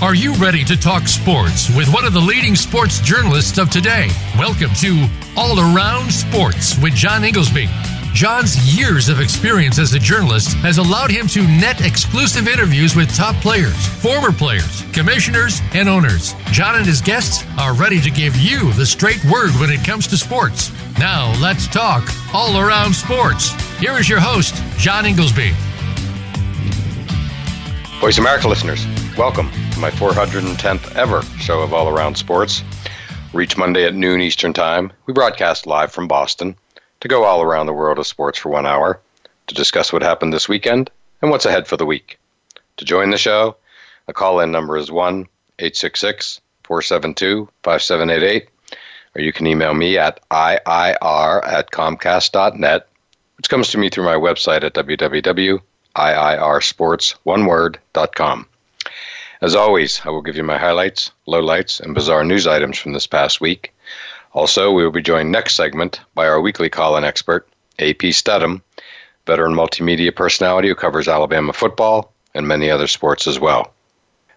Are you ready to talk sports with one of the leading sports journalists of today? Welcome to All Around Sports with John Inglesby. John's years of experience as a journalist has allowed him to net exclusive interviews with top players, former players, commissioners, and owners. John and his guests are ready to give you the straight word when it comes to sports. Now, let's talk all around sports. Here is your host, John Inglesby. Voice America listeners, welcome my 410th ever show of All Around Sports. Reach Monday at noon Eastern Time. We broadcast live from Boston to go all around the world of sports for one hour to discuss what happened this weekend and what's ahead for the week. To join the show, the call in number is 1 866 472 5788, or you can email me at IIR at Comcast.net, which comes to me through my website at www iirsports, As always, I will give you my highlights, lowlights, and bizarre news items from this past week. Also, we will be joined next segment by our weekly call-in expert, AP Steadham, veteran multimedia personality who covers Alabama football and many other sports as well.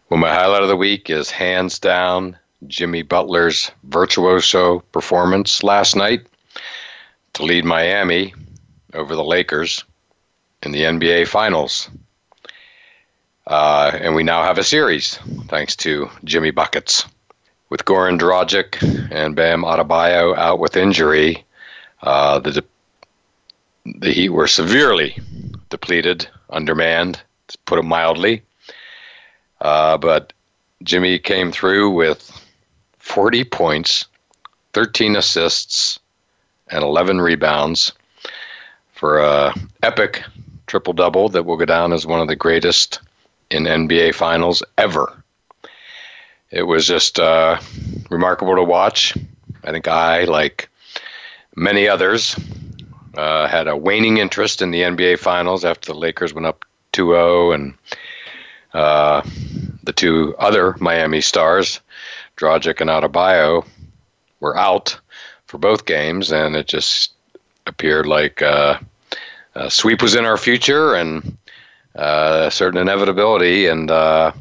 Well, my highlight of the week is hands down Jimmy Butler's virtuoso performance last night to lead Miami over the Lakers in the NBA Finals. Uh, and we now have a series thanks to Jimmy Buckets. With Goran Dragic and Bam Adebayo out with injury, uh, the the Heat were severely depleted, undermanned, to put it mildly. Uh, but Jimmy came through with 40 points, 13 assists, and 11 rebounds for a epic triple double that will go down as one of the greatest in NBA finals ever. It was just uh, remarkable to watch. I think I, like many others, uh, had a waning interest in the NBA finals after the Lakers went up 2 0 and uh, the two other Miami stars, Dragic and Adebayo, were out for both games, and it just appeared like uh, uh, sweep was in our future and uh, certain inevitability. And uh,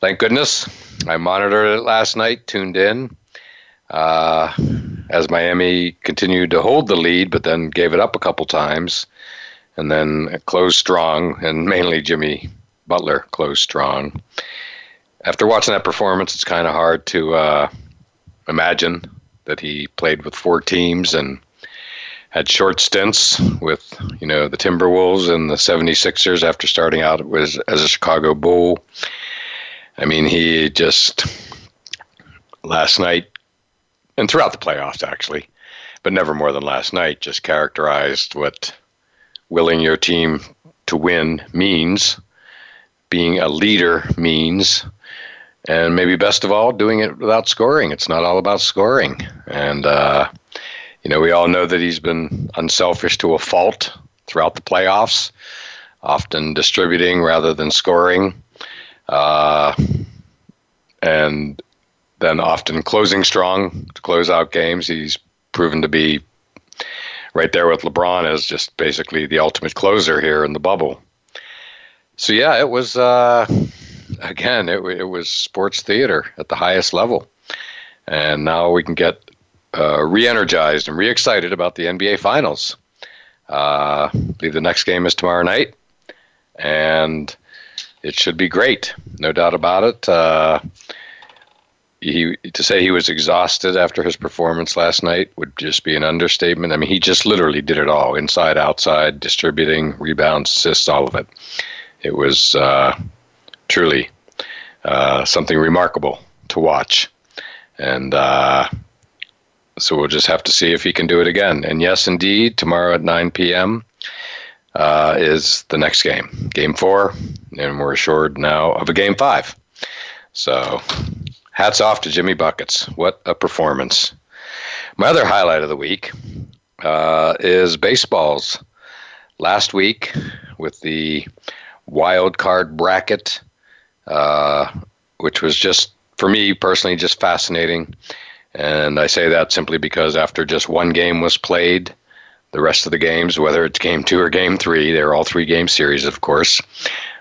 thank goodness I monitored it last night, tuned in uh, as Miami continued to hold the lead, but then gave it up a couple times and then closed strong, and mainly Jimmy Butler closed strong. After watching that performance, it's kind of hard to uh, imagine that he played with four teams and had short stints with you know the Timberwolves and the 76ers after starting out was as a Chicago Bull. I mean, he just last night and throughout the playoffs actually, but never more than last night just characterized what willing your team to win means, being a leader means, and maybe best of all, doing it without scoring. It's not all about scoring. And uh, you know, we all know that he's been unselfish to a fault throughout the playoffs, often distributing rather than scoring, uh, and then often closing strong to close out games. He's proven to be right there with LeBron as just basically the ultimate closer here in the bubble. So yeah, it was uh, again, it, it was sports theater at the highest level, and now we can get uh, re-energized and re-excited about the NBA Finals. Uh, I believe the next game is tomorrow night, and it should be great, no doubt about it. Uh, he to say he was exhausted after his performance last night would just be an understatement. I mean, he just literally did it all, inside, outside, distributing, rebounds, assists, all of it. It was uh, truly uh, something remarkable to watch, and uh, so we'll just have to see if he can do it again. And yes, indeed, tomorrow at 9 p.m. Uh, is the next game, game four, and we're assured now of a game five. So, hats off to Jimmy Buckets. What a performance! My other highlight of the week uh, is baseball's last week with the wild card bracket, uh, which was just for me personally just fascinating. And I say that simply because after just one game was played, the rest of the games, whether it's game two or game three, they're all three game series, of course,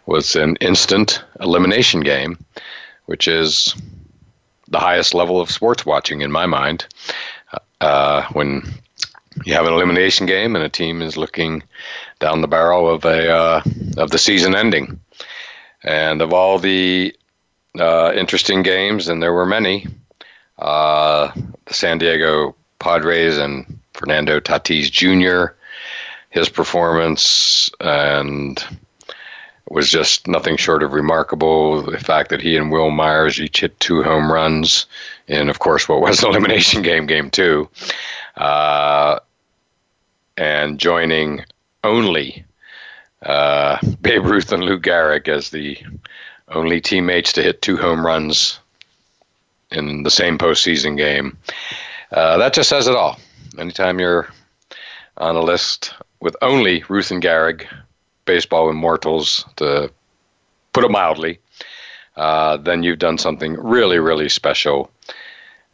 was an instant elimination game which is the highest level of sports watching in my mind. Uh, when you have an elimination game and a team is looking down the barrel of a uh, of the season ending, and of all the uh, interesting games, and there were many, uh, the San Diego Padres and Fernando Tatis Jr. His performance and was just nothing short of remarkable. The fact that he and Wil Myers each hit two home runs in, of course, what was an elimination game, game two, uh, and joining only uh, Babe Ruth and Lou Gehrig as the only teammates to hit two home runs in the same postseason game. Uh, that just says it all. Anytime you're on a list with only Ruth and Gehrig, baseball immortals, to put it mildly, uh, then you've done something really, really special.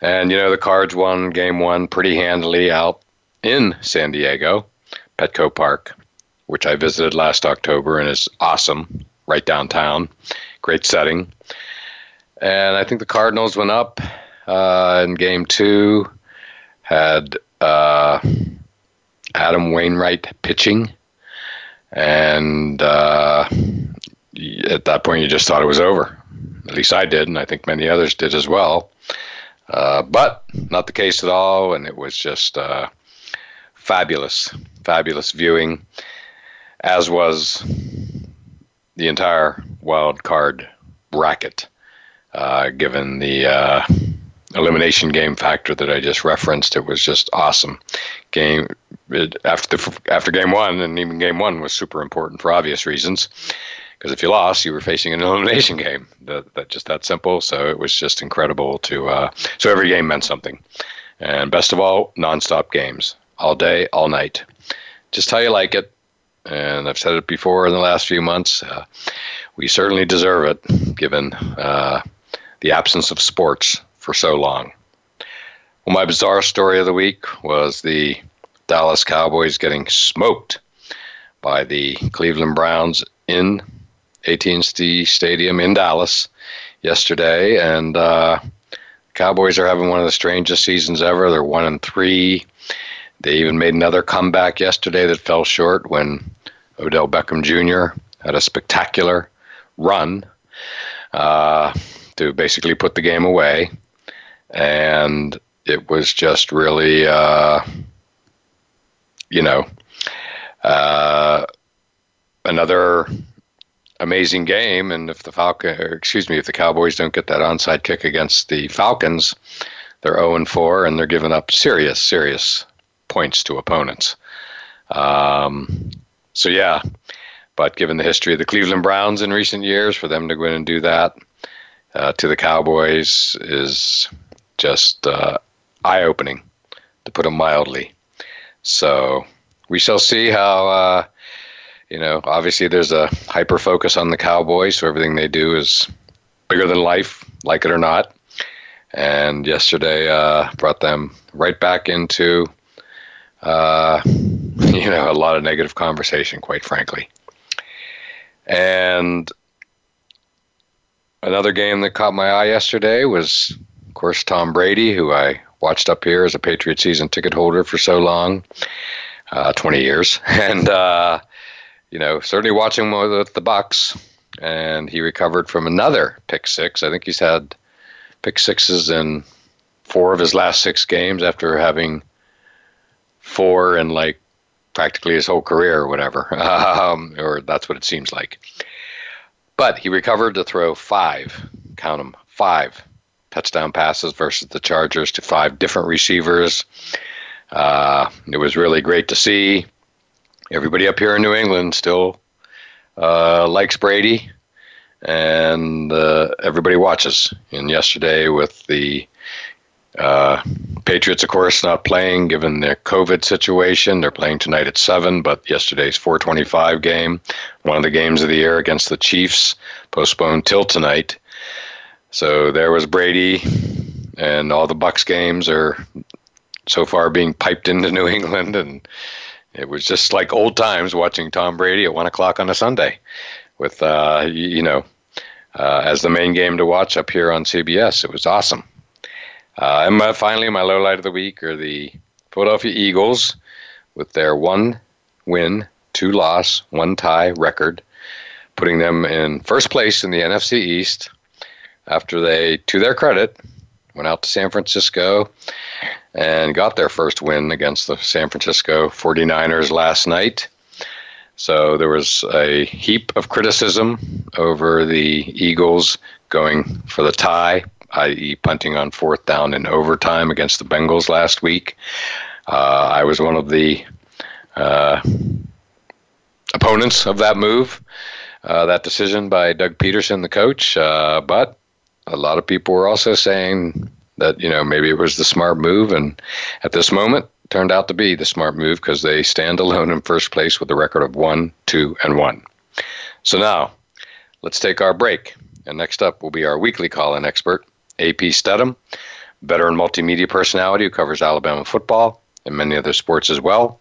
And, you know, the Cards won game one pretty handily out in San Diego, Petco Park, which I visited last October and is awesome, right downtown. Great setting. And I think the Cardinals went up uh, in game two, had uh, Adam Wainwright pitching. And uh, at that point, you just thought it was over. At least I did, and I think many others did as well. Uh, but not the case at all, and it was just uh, fabulous, fabulous viewing, as was the entire wild card bracket, uh, given the uh, elimination game factor that I just referenced. It was just awesome. Game it, after the, after game one, and even game one was super important for obvious reasons. Because if you lost, you were facing an elimination game. That, that just that simple. So it was just incredible to. Uh, so every game meant something, and best of all, nonstop games, all day, all night. Just how you like it. And I've said it before in the last few months. Uh, we certainly deserve it, given uh, the absence of sports for so long. Well, my bizarre story of the week was the Dallas Cowboys getting smoked by the Cleveland Browns in AT&T Stadium in Dallas yesterday, and uh, Cowboys are having one of the strangest seasons ever. They're one and three. They even made another comeback yesterday that fell short when Odell Beckham Jr. had a spectacular run uh, to basically put the game away and it was just really, uh, you know, uh, another amazing game. And if the Falcon, excuse me, if the Cowboys don't get that onside kick against the Falcons, they're 0 and 4, and they're giving up serious, serious points to opponents. Um, so yeah, but given the history of the Cleveland Browns in recent years, for them to go in and do that uh, to the Cowboys is just uh, eye opening, to put it mildly. So we shall see how. Uh, you know, obviously there's a hyper focus on the Cowboys, so everything they do is bigger than life, like it or not. And yesterday uh, brought them right back into, uh, you know, a lot of negative conversation, quite frankly. And another game that caught my eye yesterday was of course, Tom Brady, who I watched up here as a Patriot season ticket holder for so long, uh, 20 years, and uh, you know, certainly watching with the Bucs. and he recovered from another pick six. I think he's had pick sixes in four of his last six games after having four in like practically his whole career or whatever, um, or that's what it seems like. But he recovered to throw five, count them, five touchdown passes versus the Chargers to five different receivers. Uh, it was really great to see. Everybody up here in New England still uh, likes Brady, and uh, everybody watches. And yesterday, with the uh, Patriots, of course, not playing given the COVID situation. They're playing tonight at seven, but yesterday's 4:25 game, one of the games of the year against the Chiefs, postponed till tonight. So there was Brady, and all the Bucs games are so far being piped into New England, and it was just like old times watching Tom Brady at one o'clock on a Sunday, with uh, you know uh, as the main game to watch up here on CBS. It was awesome. Uh, and my, finally, my low light of the week are the Philadelphia Eagles with their one win, two loss, one tie record, putting them in first place in the NFC East after they, to their credit, went out to San Francisco and got their first win against the San Francisco 49ers last night. So there was a heap of criticism over the Eagles going for the tie, i.e., punting on fourth down in overtime against the Bengals last week. Uh, I was one of the uh, opponents of that move, uh, that decision by Doug Pederson, the coach. Uh, but a lot of people were also saying that you know maybe it was the smart move, and at this moment turned out to be the smart move because they stand alone in first place with a record of one, two, and one. So now let's take our break, and next up will be our weekly call-in expert, AP Steadham, veteran multimedia personality who covers Alabama football and many other sports as well.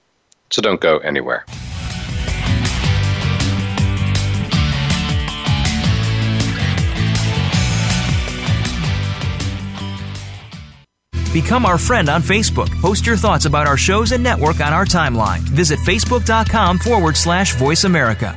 So don't go anywhere. Become our friend on Facebook. Post your thoughts about our shows and network on our timeline. Visit facebook.com forward slash voice America.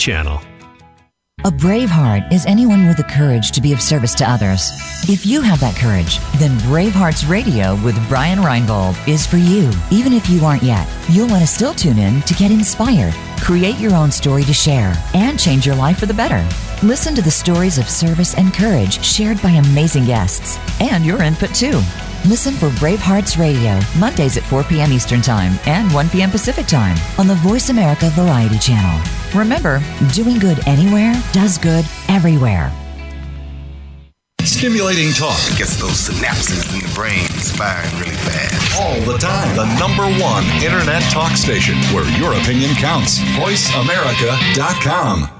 Channel. A brave heart is anyone with the courage to be of service to others. If you have that courage, then Bravehearts Radio with Brian Reinbold is for you. Even if you aren't yet, you'll want to still tune in to get inspired, create your own story to share, and change your life for the better. Listen to the stories of service and courage shared by amazing guests, and your input too. Listen for Bravehearts Radio, Mondays at 4 p.m. Eastern Time and 1 p.m. Pacific Time on the Voice America Variety Channel. Remember, doing good anywhere does good everywhere. Stimulating talk gets those synapses in the brain firing really fast. all the time. The number one internet talk station where your opinion counts. VoiceAmerica.com.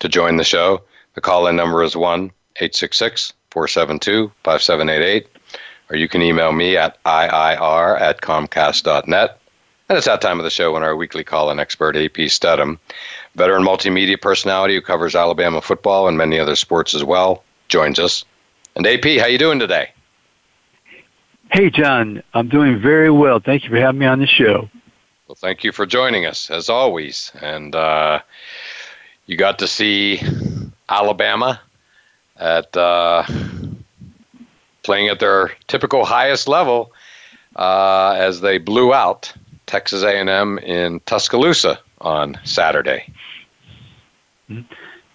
To join the show, the call in number is 1 866 472 5788, or you can email me at IIR at Comcast.net. And it's that time of the show when our weekly call in expert, AP Steadham, veteran multimedia personality who covers Alabama football and many other sports as well, joins us. And AP, how you doing today? Hey, John, I'm doing very well. Thank you for having me on the show. Well, thank you for joining us, as always. And uh, you got to see Alabama at uh, playing at their typical highest level uh, as they blew out Texas A&M in Tuscaloosa on Saturday.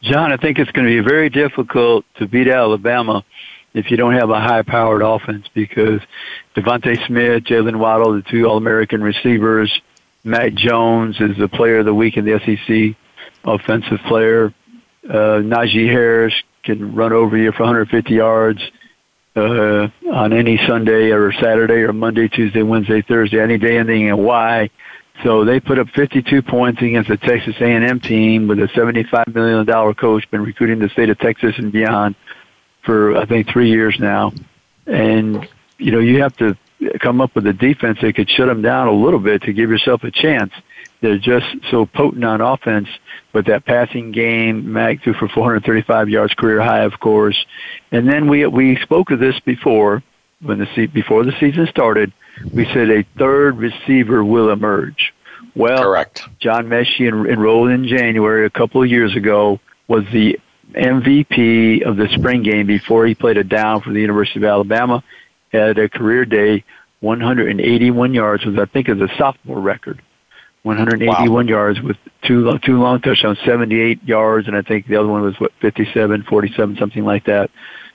John, I think it's going to be very difficult to beat Alabama if you don't have a high-powered offense because DeVonta Smith, Jalen Waddle, the two All-American receivers, Mac Jones is the player of the week in the SEC, offensive player. Uh, Najee Harris can run over you for 150 yards uh, on any Sunday or Saturday or Monday, Tuesday, Wednesday, Thursday, any day, anything, and why. So they put up 52 points against the Texas A&M team with a 75 million dollar coach, been recruiting the state of Texas and beyond for I think three years now, and you know you have to come up with a defense that could shut them down a little bit to give yourself a chance. They're just so potent on offense, but that passing game, Mac threw for 435 yards, career high, of course. And then we we spoke of this before when the before the season started. We said a third receiver will emerge. Well, correct. John Metchie enrolled in January a couple of years ago. Was the MVP of the spring game before he played a down for the University of Alabama. Had a career day, 181 yards, was I think is a sophomore record. 181 wow. yards with two two long touchdowns, 78 yards, and I think the other one was what 57, 47, something like that.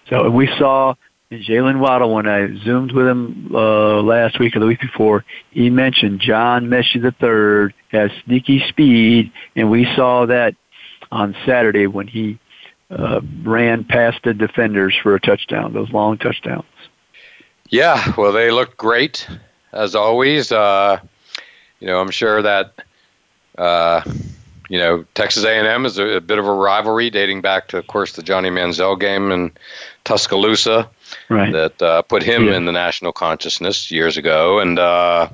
So and we saw Jalen Waddle when I zoomed with him uh, last week or the week before. He mentioned John Metchie the third has sneaky speed, and we saw that on Saturday when he uh, ran past the defenders for a touchdown, those long touchdowns. Yeah, well, they looked great as always. Uh, you know, I'm sure that uh, you know Texas A&M is a, a, bit of a rivalry dating back to, of course, the Johnny Manziel game in Tuscaloosa right. that uh, put him yeah. in the national consciousness years ago, and uh,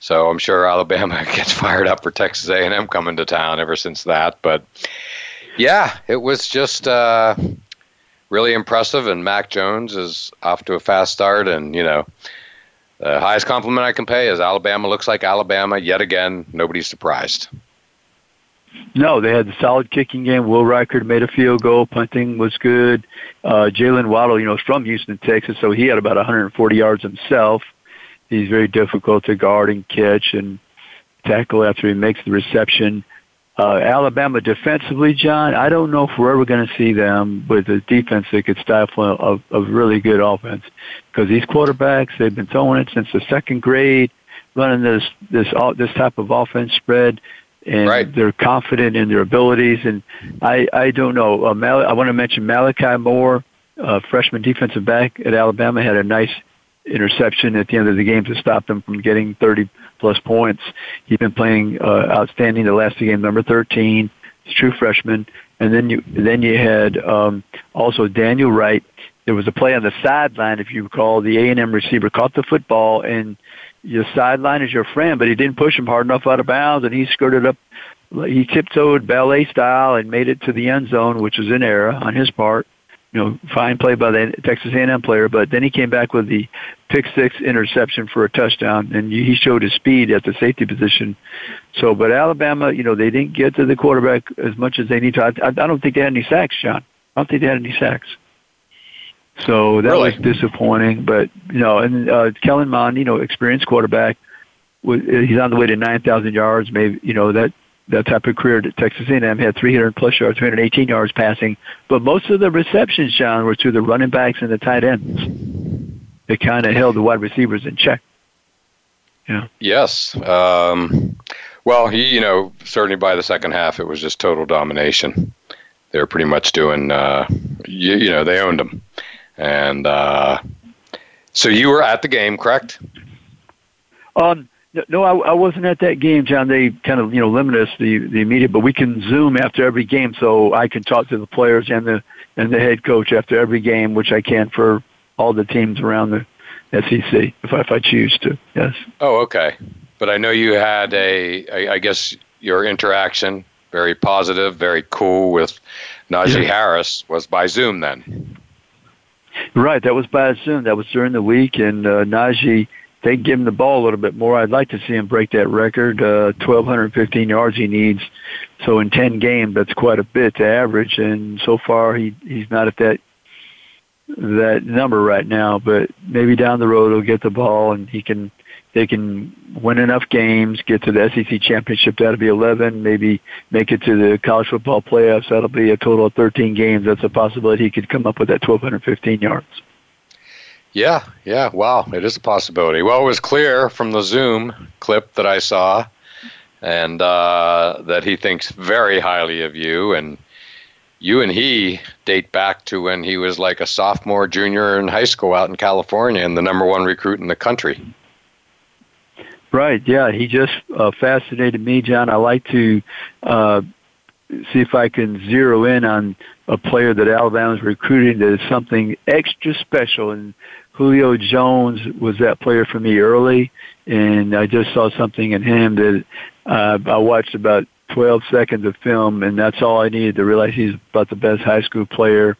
so I'm sure Alabama gets fired up for Texas A&M coming to town ever since that. But yeah, it was just uh, really impressive, and Mac Jones is off to a fast start. And you know, the highest compliment I can pay is Alabama looks like Alabama yet again. Nobody's surprised. No, they had the solid kicking game. Will Reichard made a field goal. Punting was good. Uh, Jalen Waddle, you know, is from Houston, Texas, so he had about 140 yards himself. He's very difficult to guard and catch and tackle after he makes the reception. Uh, Alabama defensively, John, I don't know if we're ever going to see them with a defense that could stifle a, a really good offense because these quarterbacks they've been throwing it since the second grade, running this this this type of offense spread, and right. they're confident in their abilities. And I I don't know. Uh, Mal- I want to mention Malachi Moore, uh, freshman defensive back at Alabama, had a nice interception at the end of the game to stop them from getting 30 plus points. He's been playing uh, outstanding the last two games. Number 13, he's true freshman. And then you then you had um, also Daniel Wright. There was a play on the sideline, if you recall. The A and M receiver caught the football, and your sideline is your friend, but he didn't push him hard enough out of bounds, and he skirted up. He tiptoed ballet style and made it to the end zone, which was an error on his part you know, fine play by the Texas A&M player, but then he came back with the pick six interception for a touchdown, and he showed his speed at the safety position. So, but Alabama, you know, they didn't get to the quarterback as much as they need to. I, I don't think they had any sacks, John. I don't think they had any sacks. So that really? was disappointing. But you know, and uh, Kellen Mond, you know, experienced quarterback, he's on the way to nine thousand yards. Maybe you know that that type of career that Texas A&M had 300 plus yards, 318 yards passing, but most of the receptions, John, were to the running backs and the tight ends. It kind of held the wide receivers in check. Yeah. Yes. Um, well, he, you know, certainly by the second half, it was just total domination. They were pretty much doing, uh, you, you know, they owned them, and uh, so you were at the game, correct? Um, no, I, I wasn't at that game, John. They kind of you know limit us the the immediate, but we can zoom after every game, so I can talk to the players and the and the head coach after every game, which I can for all the teams around the SEC if I, if I choose to. Yes. Oh, okay. But I know you had a, I, I guess your interaction very positive, very cool with Najee yeah. Harris was by Zoom then. Right, that was by Zoom. That was during the week, and uh, Najee they give him the ball a little bit more, I'd like to see him break that record. Uh, 1,215 yards he needs. So in 10 games, that's quite a bit to average. And so far, he he's not at that that number right now. But maybe down the road, he'll get the ball and he can they can win enough games, get to the SEC championship. That'll be 11. Maybe make it to the college football playoffs. That'll be a total of 13 games. That's a possibility he could come up with that 1,215 yards. Yeah, yeah. Wow, it is a possibility. Well, it was clear from the Zoom clip that I saw, and uh, that he thinks very highly of you, and you and he date back to when he was like a sophomore, junior in high school out in California, and the number one recruit in the country. Right. Yeah, he just uh, fascinated me, John. I like to uh, see if I can zero in on a player that Alabama's recruiting that is something extra special. And Julio Jones was that player for me early, and I just saw something in him that uh, I watched about 12 seconds of film, and that's all I needed to realize he's about the best high school player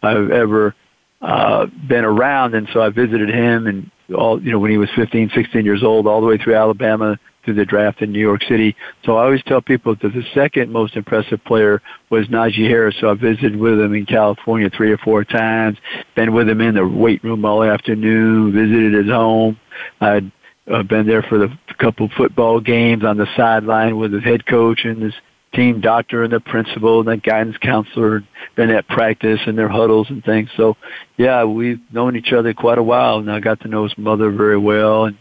I've ever uh, been around. And so I visited him and all, you know, when he was 15, 16 years old, all the way through Alabama through the draft in New York City. So I always tell people that the second most impressive player was Najee Harris. So I visited with him in California three or four times, been with him in the weight room all afternoon, visited his home. I'd uh, been there for the couple football games on the sideline with his head coach and his team doctor and the principal and the guidance counselor been at practice and their huddles and things. So yeah, we've known each other quite a while and I got to know his mother very well and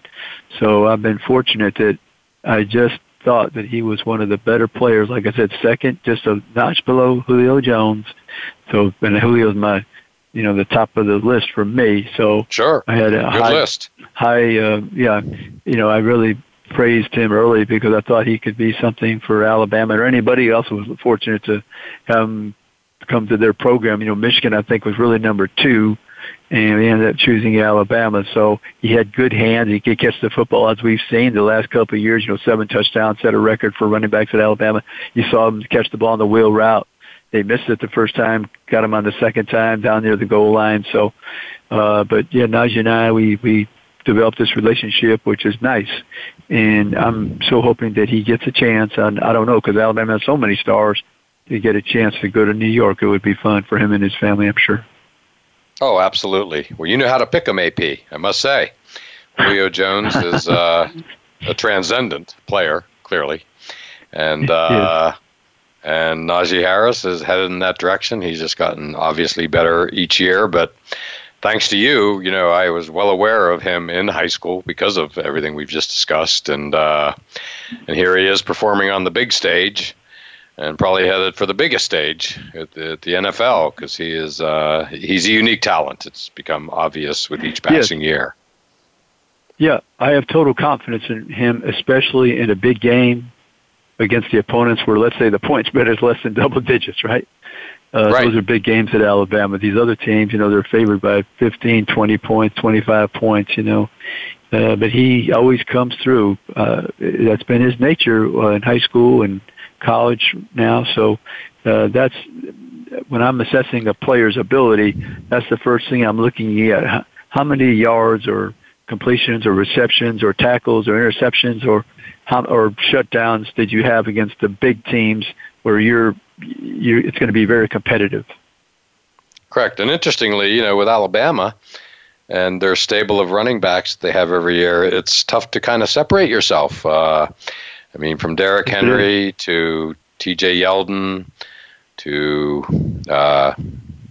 so I've been fortunate that I just thought that he was one of the better players. Like I said, second, just a notch below Julio Jones. So, and Julio's my, you know, the top of the list for me. So, sure, I had a Good high, list. high, uh, yeah, you know, I really praised him early because I thought he could be something for Alabama or anybody else who was fortunate to him come to their program. You know, Michigan, I think, was really number two and we ended up choosing Alabama. So he had good hands. He could catch the football, as we've seen the last couple of years. You know, seven touchdowns, set a record for running backs at Alabama. You saw him catch the ball on the wheel route. They missed it the first time, got him on the second time down near the goal line. So, uh, but yeah, Najee and I, we we developed this relationship, which is nice. And I'm so hoping that he gets a chance. And I don't know because Alabama has so many stars to get a chance to go to New York. It would be fun for him and his family, I'm sure. Oh, absolutely. Well, you know how to pick them, AP. I must say, Julio Jones is uh, a transcendent player, clearly, and uh, and Najee Harris is headed in that direction. He's just gotten obviously better each year, but thanks to you, you know, I was well aware of him in high school because of everything we've just discussed, and uh, and here he is performing on the big stage and probably headed for the biggest stage at the, at the NFL because he is uh, he's a unique talent. It's become obvious with each passing yes. year. Yeah, I have total confidence in him, especially in a big game against the opponents where, let's say, the point spread is less than double digits, right? Uh, right. Those are big games at Alabama. These other teams, you know, they're favored by 15, 20 points, 25 points, you know. Uh, but he always comes through. Uh, that's been his nature uh, in high school and college now. So uh, that's when I'm assessing a player's ability. That's the first thing I'm looking at. How many yards or completions or receptions or tackles or interceptions or how, or shutdowns did you have against the big teams where you're you it's going to be very competitive. Correct. And interestingly, you know, with Alabama and their stable of running backs that they have every year, it's tough to kind of separate yourself. Uh, I mean, from Derrick Henry to T.J. Yeldon to uh,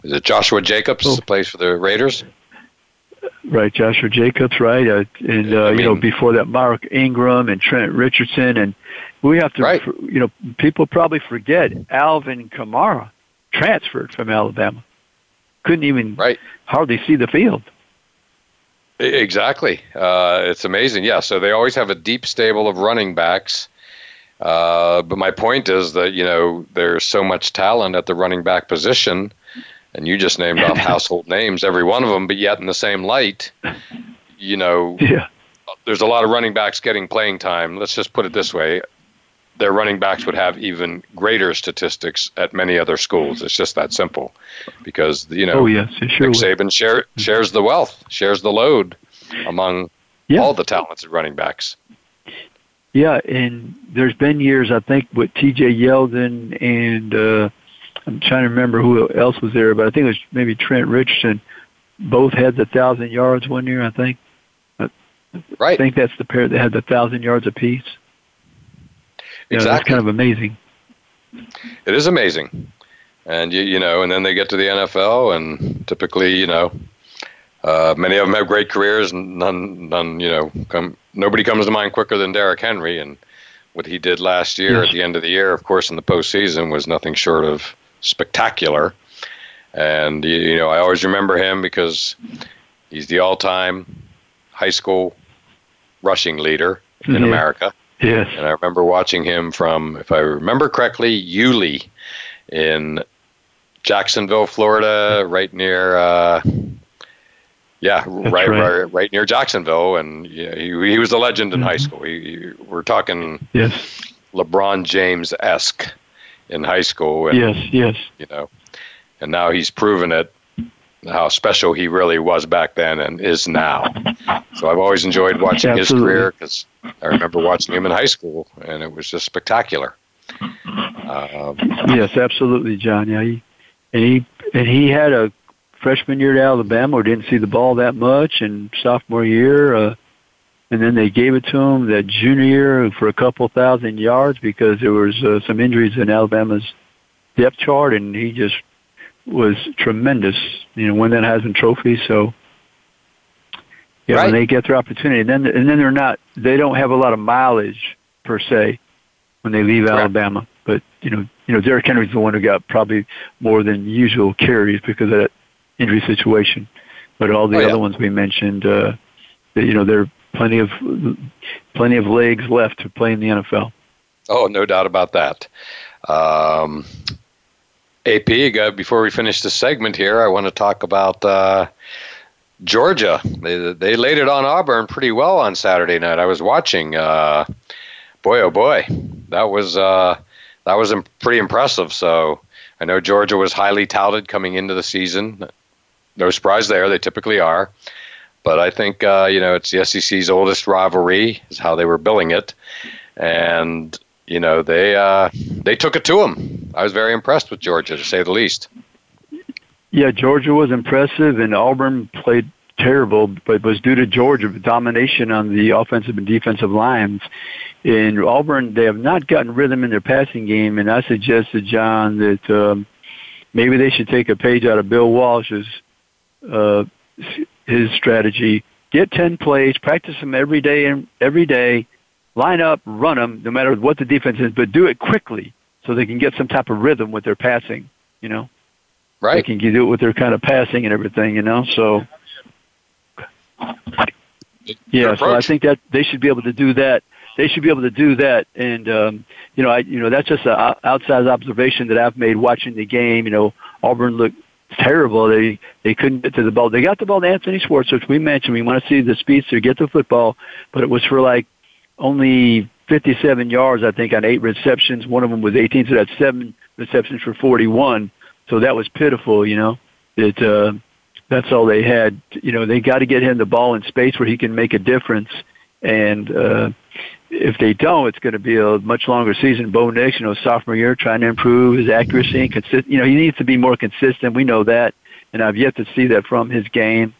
is it Joshua Jacobs oh. plays for the Raiders? Right, Joshua Jacobs, right, uh, and uh, I mean, you know before that, Mark Ingram and Trent Richardson, and we have to, right. you know, people probably forget Alvin Kamara transferred from Alabama, couldn't even right. hardly see the field. Exactly. Uh, it's amazing. Yeah. So they always have a deep stable of running backs. Uh, but my point is that, you know, there's so much talent at the running back position, and you just named off household names, every one of them, but yet in the same light, you know, yeah. there's a lot of running backs getting playing time. Let's just put it this way their running backs would have even greater statistics at many other schools. It's just that simple, because you know, oh, yes, sure Nick Saban share, shares the wealth, shares the load among yeah. all the talented running backs. Yeah, and there's been years I think with T.J. Yeldon and uh, I'm trying to remember who else was there, but I think it was maybe Trent Richardson. Both had the thousand yards one year, I think. Right. I think that's the pair that had the thousand yards apiece. Exactly. That's kind of amazing. It is amazing, and you you know, and then they get to the NFL, and typically, you know, uh, many of them have great careers, and none none you know come nobody comes to mind quicker than Derrick Henry, and what he did last year at the end of the year, of course, in the postseason was nothing short of spectacular. And you know, I always remember him because he's the all-time high school rushing leader in America. Yes. And I remember watching him from, if I remember correctly, Yulee in Jacksonville, Florida, right near, uh, yeah, right, right. right, right near Jacksonville. And yeah, he, he was a legend in high school. He, he, we're talking Yes. LeBron James esque in high school. And, Yes. Yes. You know, and now he's proven it how special he really was back then and is now. So I've always enjoyed watching his career because I remember watching him in high school and it was just spectacular. Um, Yes, absolutely, John. Yeah, he, and he and he had a freshman year at Alabama where didn't see the ball that much, and sophomore year, uh, and then they gave it to him that junior year for a couple thousand yards because there was uh, some injuries in Alabama's depth chart, and he just was tremendous. You know, won that Heisman Trophy. So, yeah, Right. when they get their opportunity, and then and then they're not, they don't have a lot of mileage per se when they leave Correct. Alabama. But you know, you know, Derrick Henry's the one who got probably more than usual carries because of that injury situation. But all the Oh, yeah. other ones we mentioned, uh, that, you know, there are plenty of plenty of legs left to play in the NFL. oh, no doubt about that. Um, AP, before we finish this segment here, I want to talk about uh, Georgia. They, they laid it on Auburn pretty well on Saturday night. I was watching. Uh, boy, oh boy, that was uh, that was im- pretty impressive. So I know Georgia was highly touted coming into the season. No surprise there; they typically are. But I think uh, you know it's the SEC's oldest rivalry, is how they were billing it, and you know they uh, they took it to them. I was very impressed with Georgia, to say the least. Yeah, Georgia was impressive, and Auburn played terrible, but was due to Georgia domination on the offensive and defensive lines. In Auburn, they have not gotten rhythm in their passing game, and I suggested, John, that um, maybe they should take a page out of Bill Walsh's uh, his strategy. Get ten plays, practice them every day and every day. Line up, run them, no matter what the defense is, but do it quickly so they can get some type of rhythm with their passing. You know they Right? can you do it with their kind of passing and everything, you know. So yeah, so I think that they should be able to do that. They should be able to do that, and um, you know, I you know that's just an outside observation that I've made watching the game. You know, Auburn looked terrible. They they couldn't get to the ball. They got the ball to Anthony Schwartz, which we mentioned. We want to see the speedster get the football, but it was for like only 57 yards, I think, on eight receptions. One of them was 18, so that's seven receptions for 41. So that was pitiful, you know. It uh, that's all they had. You know, they got to get him the ball in space where he can make a difference. And uh, if they don't, it's going to be a much longer season. Bo Nix, you know, sophomore year, trying to improve his accuracy and consist. You know, he needs to be more consistent. We know that, and I've yet to see that from his game.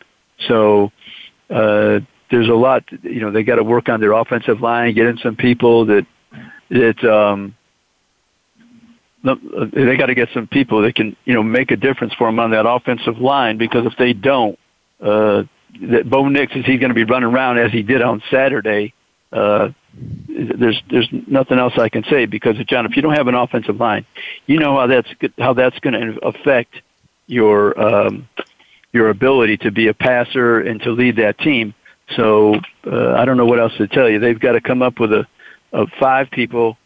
So uh, there's a lot. You know, they got to work on their offensive line, get in some people that that um, they got to get some people that can you know make a difference for them on that offensive line because if they don't, uh, that Bo Nix is he's going to be running around as he did on Saturday. Uh, there's there's nothing else I can say because John, if you don't have an offensive line, you know how that's how that's going to affect your um, your ability to be a passer and to lead that team. So uh, I don't know what else to tell you. They've got to come up with a of five people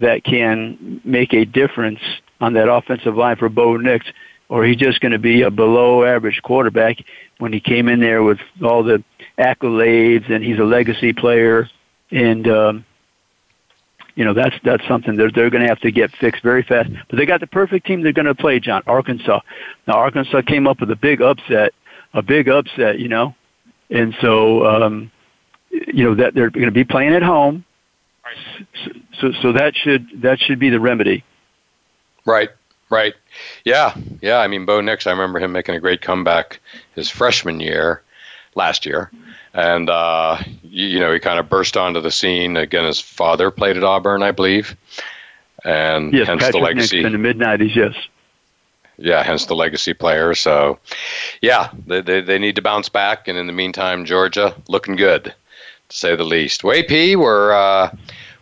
that can make a difference on that offensive line for Bo Nix, or he's just going to be a below average quarterback when he came in there with all the accolades and he's a legacy player and um you know that's that's something they're they're going to have to get fixed very fast. But they got the perfect team they're going to play, John. Arkansas. Now Arkansas came up with a big upset, a big upset, you know, and so um, you know that they're going to be playing at home. So, so that should that should be the remedy. Right, right. Yeah, yeah. I mean, Bo Nix, I remember him making a great comeback his freshman year, last year. And, uh, you, you know, he kind of burst onto the scene. Again, his father played at Auburn, I believe. And Yes, hence Patrick the legacy. Nix in the mid '90s. Yes. yeah, hence the legacy player. So, yeah, they, they, they need to bounce back. And in the meantime, Georgia looking good, say the least. Way P, we're, uh,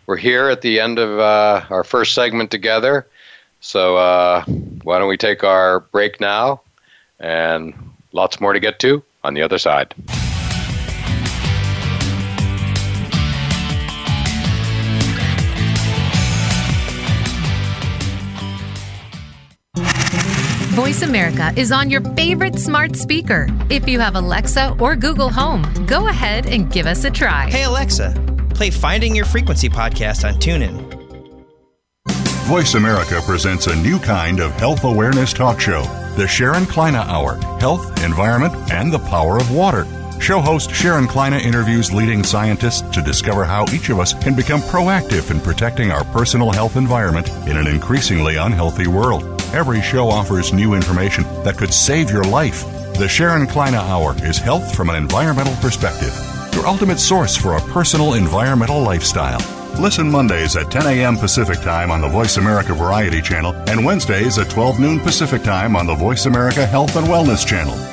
we're here at the end of uh, our first segment together. So, uh, why don't we take our break now? And lots more to get to on the other side. Voice America is on your favorite smart speaker. If you have Alexa or Google Home, go ahead and give us a try. Hey, Alexa, play Finding Your Frequency podcast on TuneIn. Voice America presents a new kind of health awareness talk show the Sharon Kleyne Hour Health, Environment, and the Power of Water. Show host Sharon Kleyne interviews leading scientists to discover how each of us can become proactive in protecting our personal health environment in an increasingly unhealthy world. Every show offers new information that could save your life. The Sharon Kleyne Hour is health from an environmental perspective, your ultimate source for a personal environmental lifestyle. Listen Mondays at 10 a.m. Pacific Time on the Voice America Variety Channel and Wednesdays at 12 noon Pacific Time on the Voice America Health and Wellness Channel.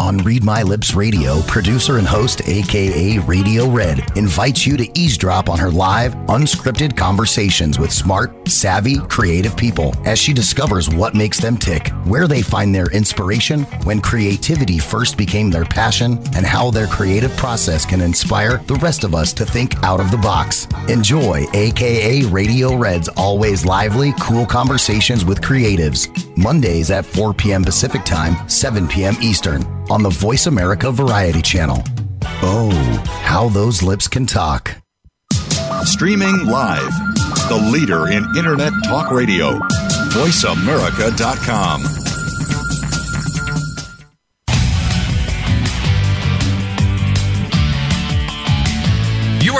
On Read My Lips Radio, producer and host, aka Radio Red, invites you to eavesdrop on her live, unscripted conversations with smart, savvy, creative people as she discovers what makes them tick, where they find their inspiration, when creativity first became their passion, and how their creative process can inspire the rest of us to think out of the box. Enjoy aka Radio Red's always lively, cool conversations with creatives. Mondays at 4 p.m. Pacific Time, 7 p.m. Eastern on the Voice America Variety Channel. Oh, how those lips can talk. Streaming live, the leader in Internet Talk Radio, voiceamerica.com.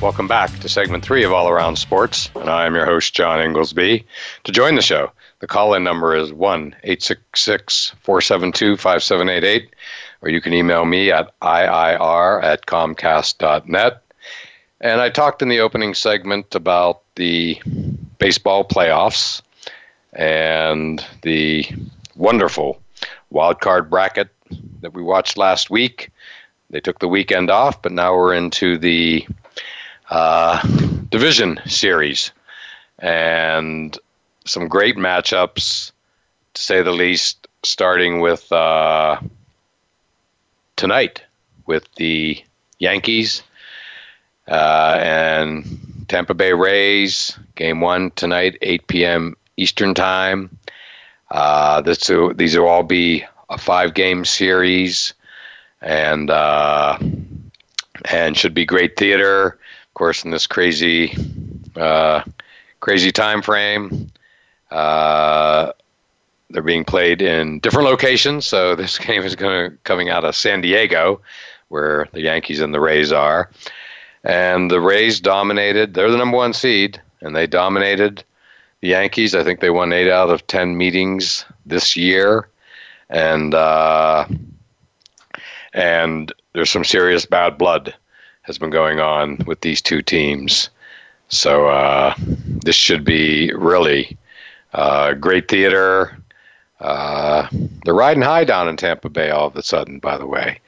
welcome back to segment three of All Around Sports. And I am your host, John Inglesby. To join the show, the call in number is 1 866 472 5788, or you can email me at IIR at Comcast.net. And I talked in the opening segment about the baseball playoffs and the wonderful wild card bracket that we watched last week. They took the weekend off, but now we're into the uh, division series and some great matchups, to say the least, starting with uh, tonight with the Yankees uh, and Tampa Bay Rays, game one tonight, 8 p.m. Eastern Time. Uh, this, these will all be a five game series and uh, and should be great theater. Course, in this crazy uh, crazy time frame, uh, they're being played in different locations. So this game is going coming out of San Diego, where the Yankees and the Rays are. And the Rays dominated. They're the number one seed, and they dominated the Yankees. I think they won eight out of ten meetings this year, and uh, and there's some serious bad blood has been going on with these two teams. So uh, this should be really uh, great theater. Uh, they're riding high down in Tampa Bay all of a sudden, by the way.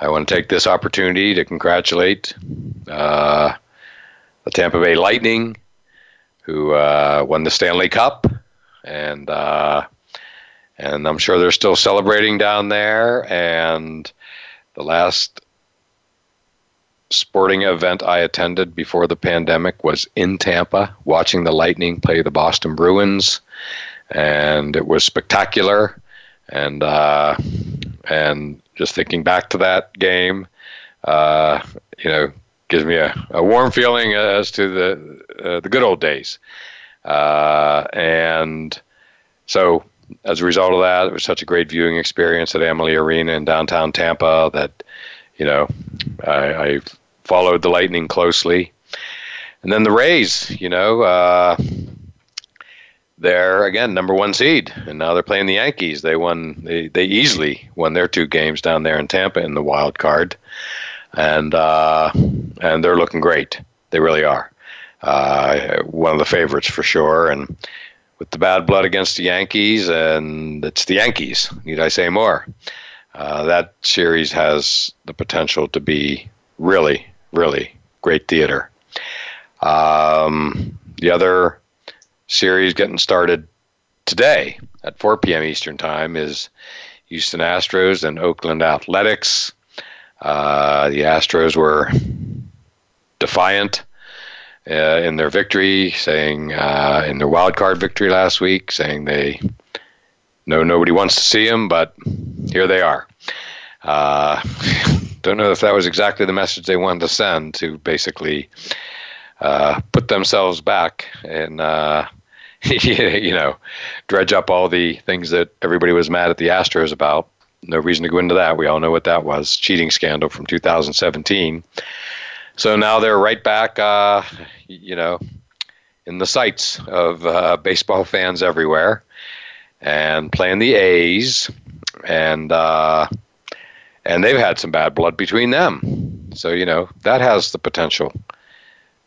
I want to take this opportunity to congratulate uh, the Tampa Bay Lightning, who uh, won the Stanley Cup, and uh, and I'm sure they're still celebrating down there. And the last sporting event I attended before the pandemic was in Tampa, watching the Lightning play the Boston Bruins, and it was spectacular. And uh, and just thinking back to that game, uh, you know, gives me a, a warm feeling as to the uh, the good old days. Uh, and so as a result of that, it was such a great viewing experience at Amalie Arena in downtown Tampa that, you know, I, I followed the Lightning closely. And then the Rays, you know, uh, they're again number one seed, and now they're playing the Yankees. They won, they, they easily won their two games down there in Tampa in the wild card, and uh, and they're looking great. They really are. Uh, one of the favorites for sure, and with the bad blood against the Yankees, and it's the Yankees. Need I say more? Uh, that series has the potential to be really, really great theater. Um, the other series getting started today at 4 p.m. Eastern Time is Houston Astros and Oakland Athletics. Uh, the Astros were defiant uh, in their victory, saying uh, in their wild card victory last week, saying they know nobody wants to see them, but here they are. Uh, don't know if that was exactly the message they wanted to send to basically uh, put themselves back and uh, you know dredge up all the things that everybody was mad at the Astros about. No reason to go into that. We all know what that was cheating scandal from 2017. So now they're right back, uh, you know, in the sights of uh, baseball fans everywhere, and playing the A's, and uh, and they've had some bad blood between them. So you know that has the potential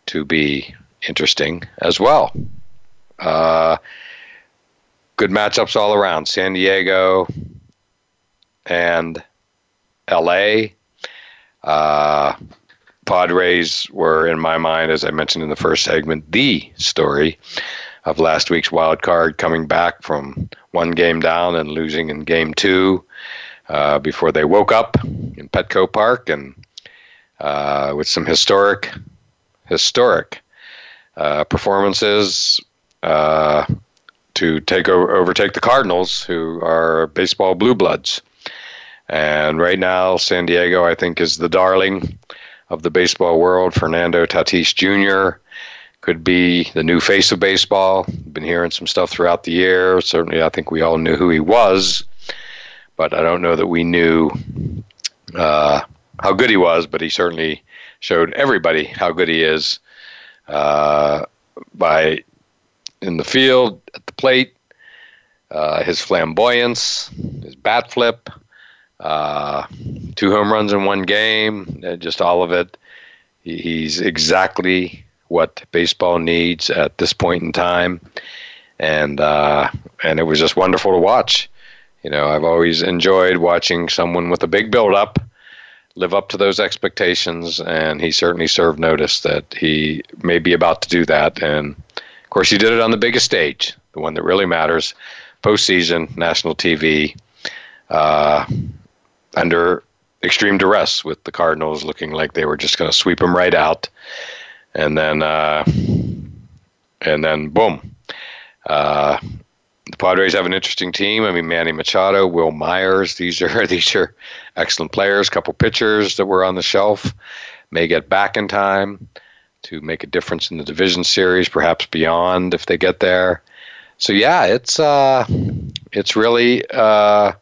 to be interesting as well. Uh, good matchups all around. San Diego and L.A. Uh, Padres were, in my mind, as I mentioned in the first segment, the story of last week's wild card, coming back from one game down and losing in game two uh, before they woke up in Petco Park and uh, with some historic historic uh, performances uh, to take over, overtake the Cardinals, who are baseball blue bloods. And right now, San Diego, I think, is the darling of the baseball world. Fernando Tatis Jr. could be the new face of baseball. Been hearing some stuff throughout the year. Certainly, I think we all knew who he was, but I don't know that we knew uh, how good he was. But he certainly showed everybody how good he is uh, by in the field, at the plate, uh, his flamboyance, his bat flip, uh, two home runs in one game, uh, just all of it. He's exactly what baseball needs at this point in time, and uh, and it was just wonderful to watch. You know, I've always enjoyed watching someone with a big build-up live up to those expectations, and he certainly served notice that he may be about to do that. And of course, he did it on the biggest stage, the one that really matters, postseason, national TV, uh, under extreme duress, with the Cardinals looking like they were just going to sweep him right out, and then uh, and then boom. Uh, the Padres have an interesting team. I mean, Manny Machado, Wil Myers. These are these are excellent players. A couple pitchers that were on the shelf may get back in time to make a difference in the division series, perhaps beyond if they get there. So yeah, it's uh, it's really uh,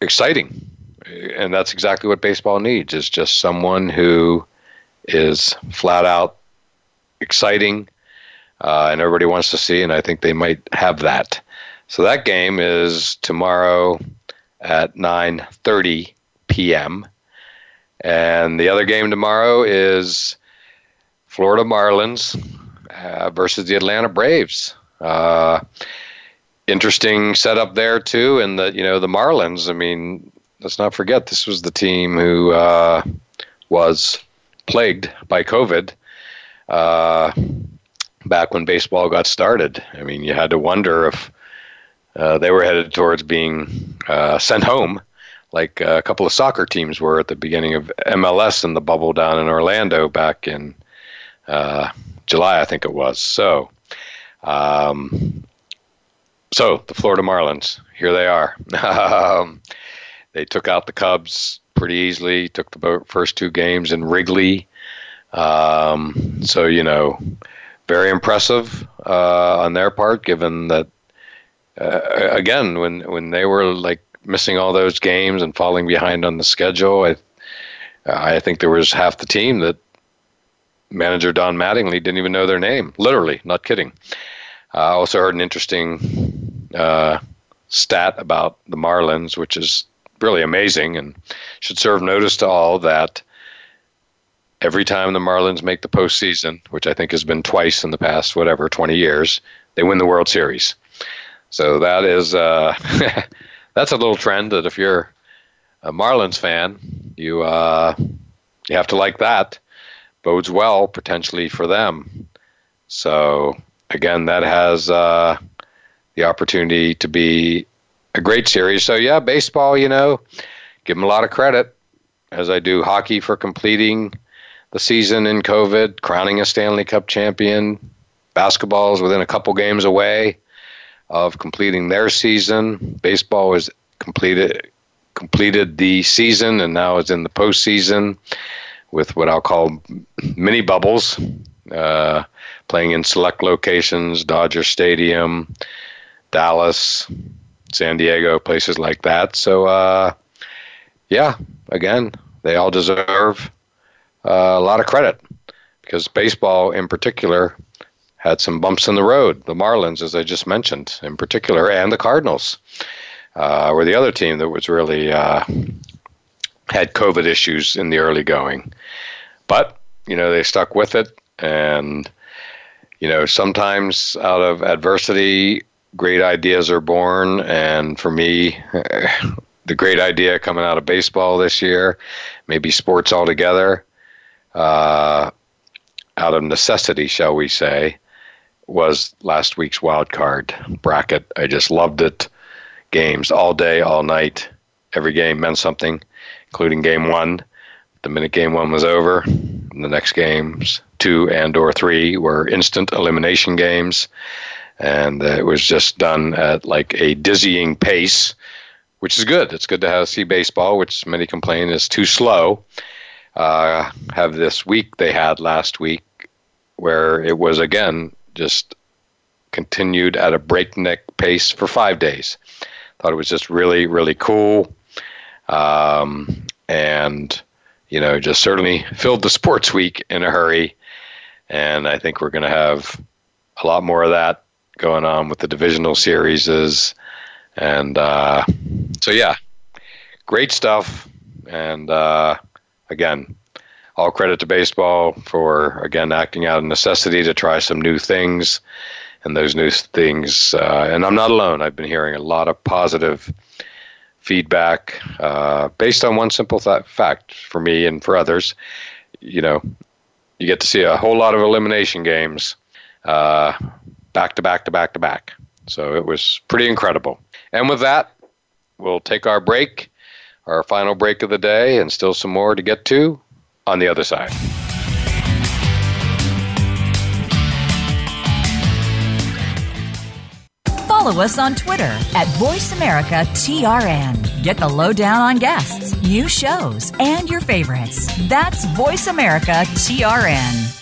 exciting, and that's exactly what baseball needs: is just someone who is flat out exciting uh, and everybody wants to see, and I think they might have that. So that game is tomorrow at 9:30 p.m. And the other game tomorrow is Florida Marlins uh, versus the Atlanta Braves. Uh, interesting setup there too, and the you know the Marlins. I mean, let's not forget this was the team who uh, was plagued by COVID. Uh, back when baseball got started. I mean, you had to wonder if uh, they were headed towards being uh, sent home, like a couple of soccer teams were at the beginning of MLS in the bubble down in Orlando back in uh, July, I think it was. So, um, so the Florida Marlins, here they are. um, they took out the Cubs pretty easily. Took the first two games in Wrigley. Um, so you know very impressive uh, on their part, given that uh, again, when when they were like missing all those games and falling behind on the schedule, I I think there was half the team that manager Don Mattingly didn't even know their name. Literally, not kidding. I also heard an interesting uh, stat about the Marlins, which is really amazing and should serve notice to all that every time the Marlins make the postseason, which I think has been twice in the past, whatever, 20 years, they win the World Series. So that is uh, that's a little trend that if you're a Marlins fan, you uh, you have to like that. Bodes well potentially for them. So again, that has uh, the opportunity to be a great series. So yeah, baseball, you know, give them a lot of credit, as I do hockey for completing the season in COVID, crowning a Stanley Cup champion. Basketball is within a couple games away of completing their season. Baseball was completed completed the season and now is in the postseason with what I'll call mini bubbles, uh, playing in select locations, Dodger Stadium, Dallas, San Diego, places like that. So, uh, yeah, again, they all deserve uh, a lot of credit because baseball, in particular, had some bumps in the road. The Marlins, as I just mentioned, in particular, and the Cardinals uh, were the other team that was really uh, had COVID issues in the early going. But you know they stuck with it, and you know sometimes out of adversity, great ideas are born. And for me, the great idea coming out of baseball this year, maybe sports altogether, uh, out of necessity, shall we say, was last week's wild card bracket. I just loved it. Games all day, all night. Every game meant something, including game one. The minute game one was over, the next games two and or three were instant elimination games, and it was just done at like a dizzying pace, which is good. It's good to have see baseball, which many complain is too slow uh, have this week they had last week, where it was again just continued at a breakneck pace for five days. Thought it was just really, really cool. Um, and, you know, just certainly filled the sports week in a hurry. And I think we're going to have a lot more of that going on with the divisional series. And uh, so, yeah, great stuff. And, uh, again, all credit to baseball for again acting out of necessity to try some new things, and those new things. Uh, and I'm not alone. I've been hearing a lot of positive feedback uh, based on one simple th- fact for me and for others. You know, you get to see a whole lot of elimination games uh, back to back to back to back. So it was pretty incredible. And with that, we'll take our break our final break of the day, and still some more to get to on the other side. Follow us on Twitter at VoiceAmericaTRN. Get the lowdown on guests, new shows, and your favorites. That's VoiceAmericaTRN.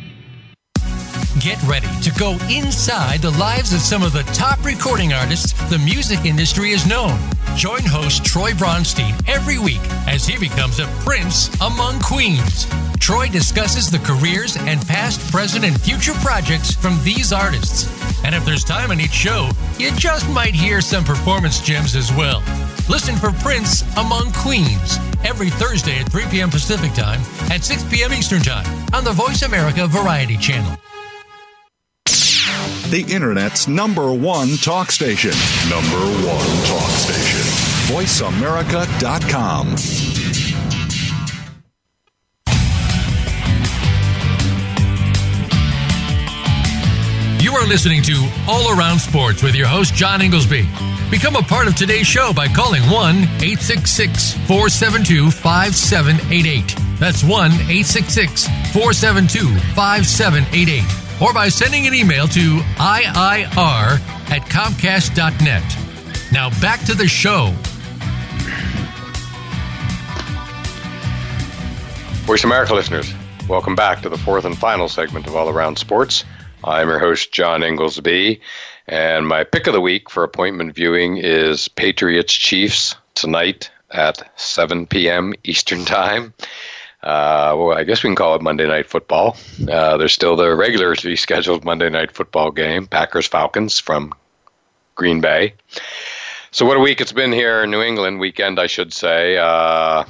Get ready to go inside the lives of some of the top recording artists the music industry has known. Join host Troy Bronstein every week as he becomes a prince among queens. Troy discusses the careers and past, present, and future projects from these artists. And if there's time on each show, you just might hear some performance gems as well. Listen for Prince Among Queens every Thursday at 3 p.m. Pacific Time and 6 p.m. Eastern Time on the Voice America Variety Channel the Internet's number one talk station. Number one talk station. VoiceAmerica.com. You are listening to All Around Sports with your host, John Inglesby. Become a part of today's show by calling 1 866 472 5788. That's 1 866 472 5788 or by sending an email to IIR at Comcast.net. Now back to the show. Voice America listeners, welcome back to the fourth and final segment of All Around Sports. I'm your host, John Inglesby, and my pick of the week for appointment viewing is Patriots Chiefs tonight at 7 p.m. Eastern Time. Uh, well, I guess we can call it Monday Night Football. Uh, there's still the regularly scheduled Monday Night Football game, Packers Falcons from Green Bay. So, what a week it's been here in New England, weekend, I should say. Uh,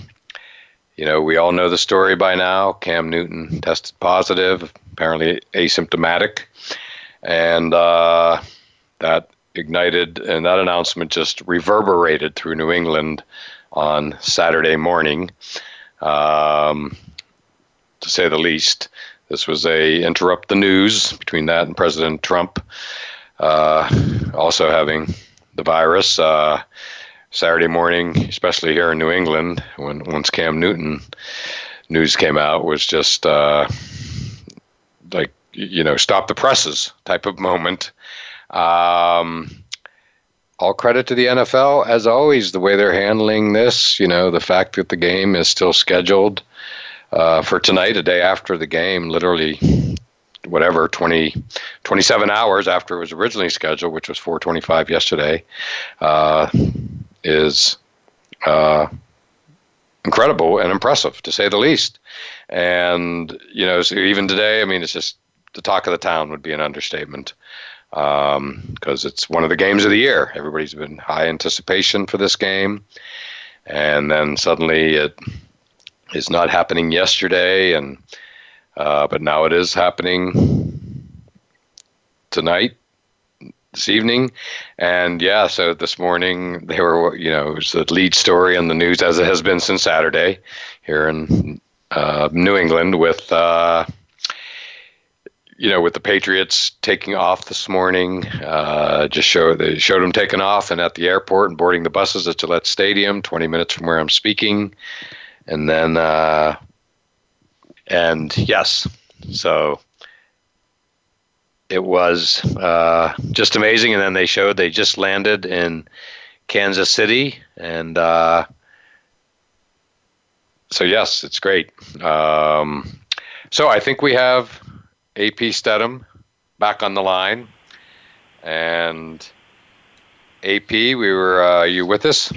you know, we all know the story by now. Cam Newton tested positive, apparently asymptomatic. And uh, that ignited, and that announcement just reverberated through New England on Saturday morning um, to say the least. This was a interrupt the news between that and President Trump uh, also having the virus. Uh, Saturday morning, especially here in New England, when once Cam Newton news came out, was just uh, like you know stop the presses type of moment. Um, all credit to the NFL as always the way they're handling this. You know, the fact that the game is still scheduled uh, for tonight, a day after the game, literally whatever 20 27 hours after it was originally scheduled which was 425 yesterday uh, is uh, incredible and impressive to say the least and you know so even today i mean it's just the talk of the town would be an understatement because um, it's one of the games of the year. Everybody's been high anticipation for this game, and then suddenly it is not happening yesterday, and uh, but now it is happening tonight, this evening, and yeah. So this morning they were, you know, it was the lead story on the news as it has been since Saturday here in uh, New England with. Uh, you know, with the Patriots taking off this morning, uh, just show they showed them taking off and at the airport and boarding the buses at Gillette Stadium, 20 minutes from where I'm speaking, and then uh, and yes, so it was uh, just amazing. And then they showed they just landed in Kansas City, and uh, so yes, it's great. Um, so I think we have AP Steadham back on the line. And AP, we were uh, you with us?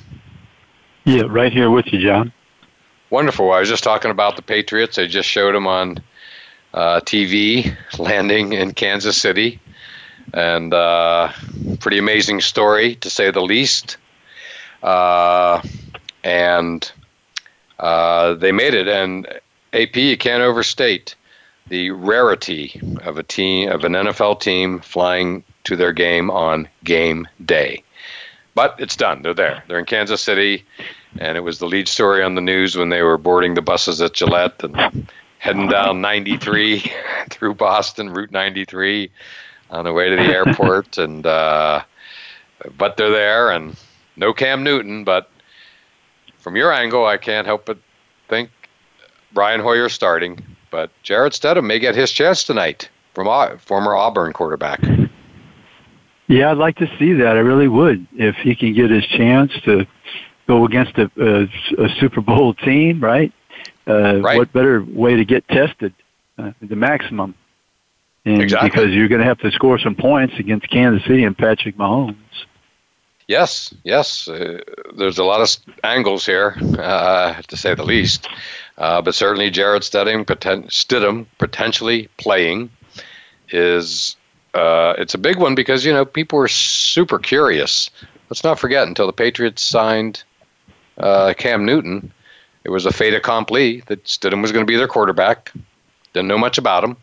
Yeah, right here with you, John. Wonderful. I was just talking about the Patriots. I just showed them on uh, TV landing in Kansas City, and uh, pretty amazing story to say the least. Uh, and uh, they made it, and AP, you can't overstate the rarity of a team of an NFL team flying to their game on game day. But it's done. They're there. They're in Kansas City, and it was the lead story on the news when they were boarding the buses at Gillette and heading down 93 through Boston, Route 93, on the way to the airport. and uh, but they're there, and no Cam Newton. But from your angle, I can't help but think Brian Hoyer starting but Jarrett Stidham may get his chance tonight from former Auburn quarterback. Yeah, I'd like to see that. I really would. If he can get his chance to go against a, a, a Super Bowl team, right? Uh, right? What better way to get tested? Uh, the maximum. and Exactly. because you're going to have to score some points against Kansas City and Patrick Mahomes. Yes, yes. Uh, there's a lot of angles here, uh, to say the least. Uh, but certainly, Jarrett Stidham, poten- Stidham potentially playing is uh, it's a big one because you know people were super curious. Let's not forget until the Patriots signed uh, Cam Newton, it was a fait accompli that Stidham was going to be their quarterback. Didn't know much about him.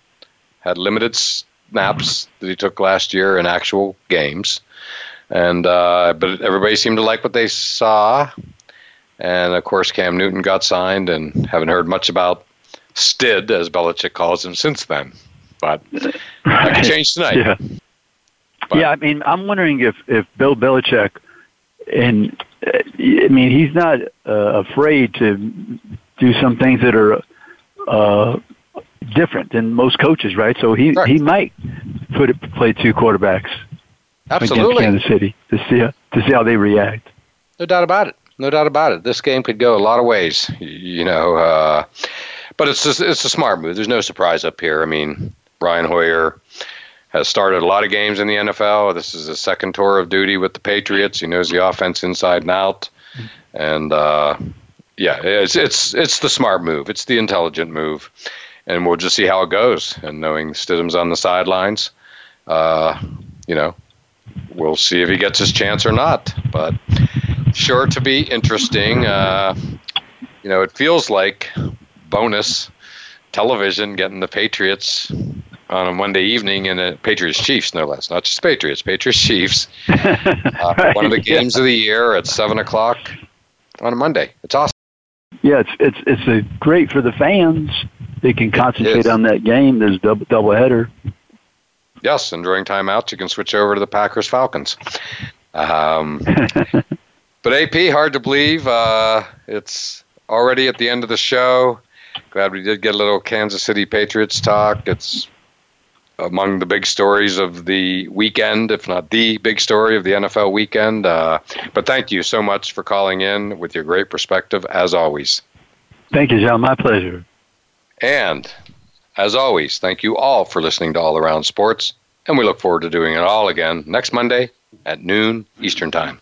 Had limited snaps that he took last year in actual games and uh, but everybody seemed to like what they saw. And of course, Cam Newton got signed, and haven't heard much about Stid, as Belichick calls him, since then. But that could change tonight. Yeah. yeah, I mean, I'm wondering if if Bill Belichick, and I mean, he's not uh, afraid to do some things that are uh, different than most coaches, right? So he he might put it, play two quarterbacks Absolutely. against Kansas City to see how, to see how they react. No doubt about it. No doubt about it. This game could go a lot of ways. You know, uh, but it's just, it's a smart move. There's no surprise up here. I mean, Brian Hoyer has started a lot of games in the NFL. This is his second tour of duty with the Patriots. He knows the offense inside and out, and uh, yeah, it's it's it's the smart move. It's the intelligent move, and we'll just see how it goes. And knowing Stidham's on the sidelines, uh, you know, we'll see if he gets his chance or not. But sure to be interesting. Uh, you know, it feels like bonus television getting the Patriots on a Monday evening and the Patriots Chiefs, no less. Not just Patriots, Patriots Chiefs. Uh, one of the games of the year at seven o'clock on a Monday. It's awesome. Yeah, it's it's it's a great for the fans. They can concentrate on that game. There's double double header. Yes, and during timeouts, you can switch over to the Packers Falcons. Um, but AP, hard to believe. Uh, it's already at the end of the show. Glad we did get a little Kansas City Patriots talk. It's among the big stories of the weekend, if not the big story of the NFL weekend. Uh, but thank you so much for calling in with your great perspective, as always. Thank you, John. My pleasure. And as always, thank you all for listening to All Around Sports, and we look forward to doing it all again next Monday at noon Eastern Time.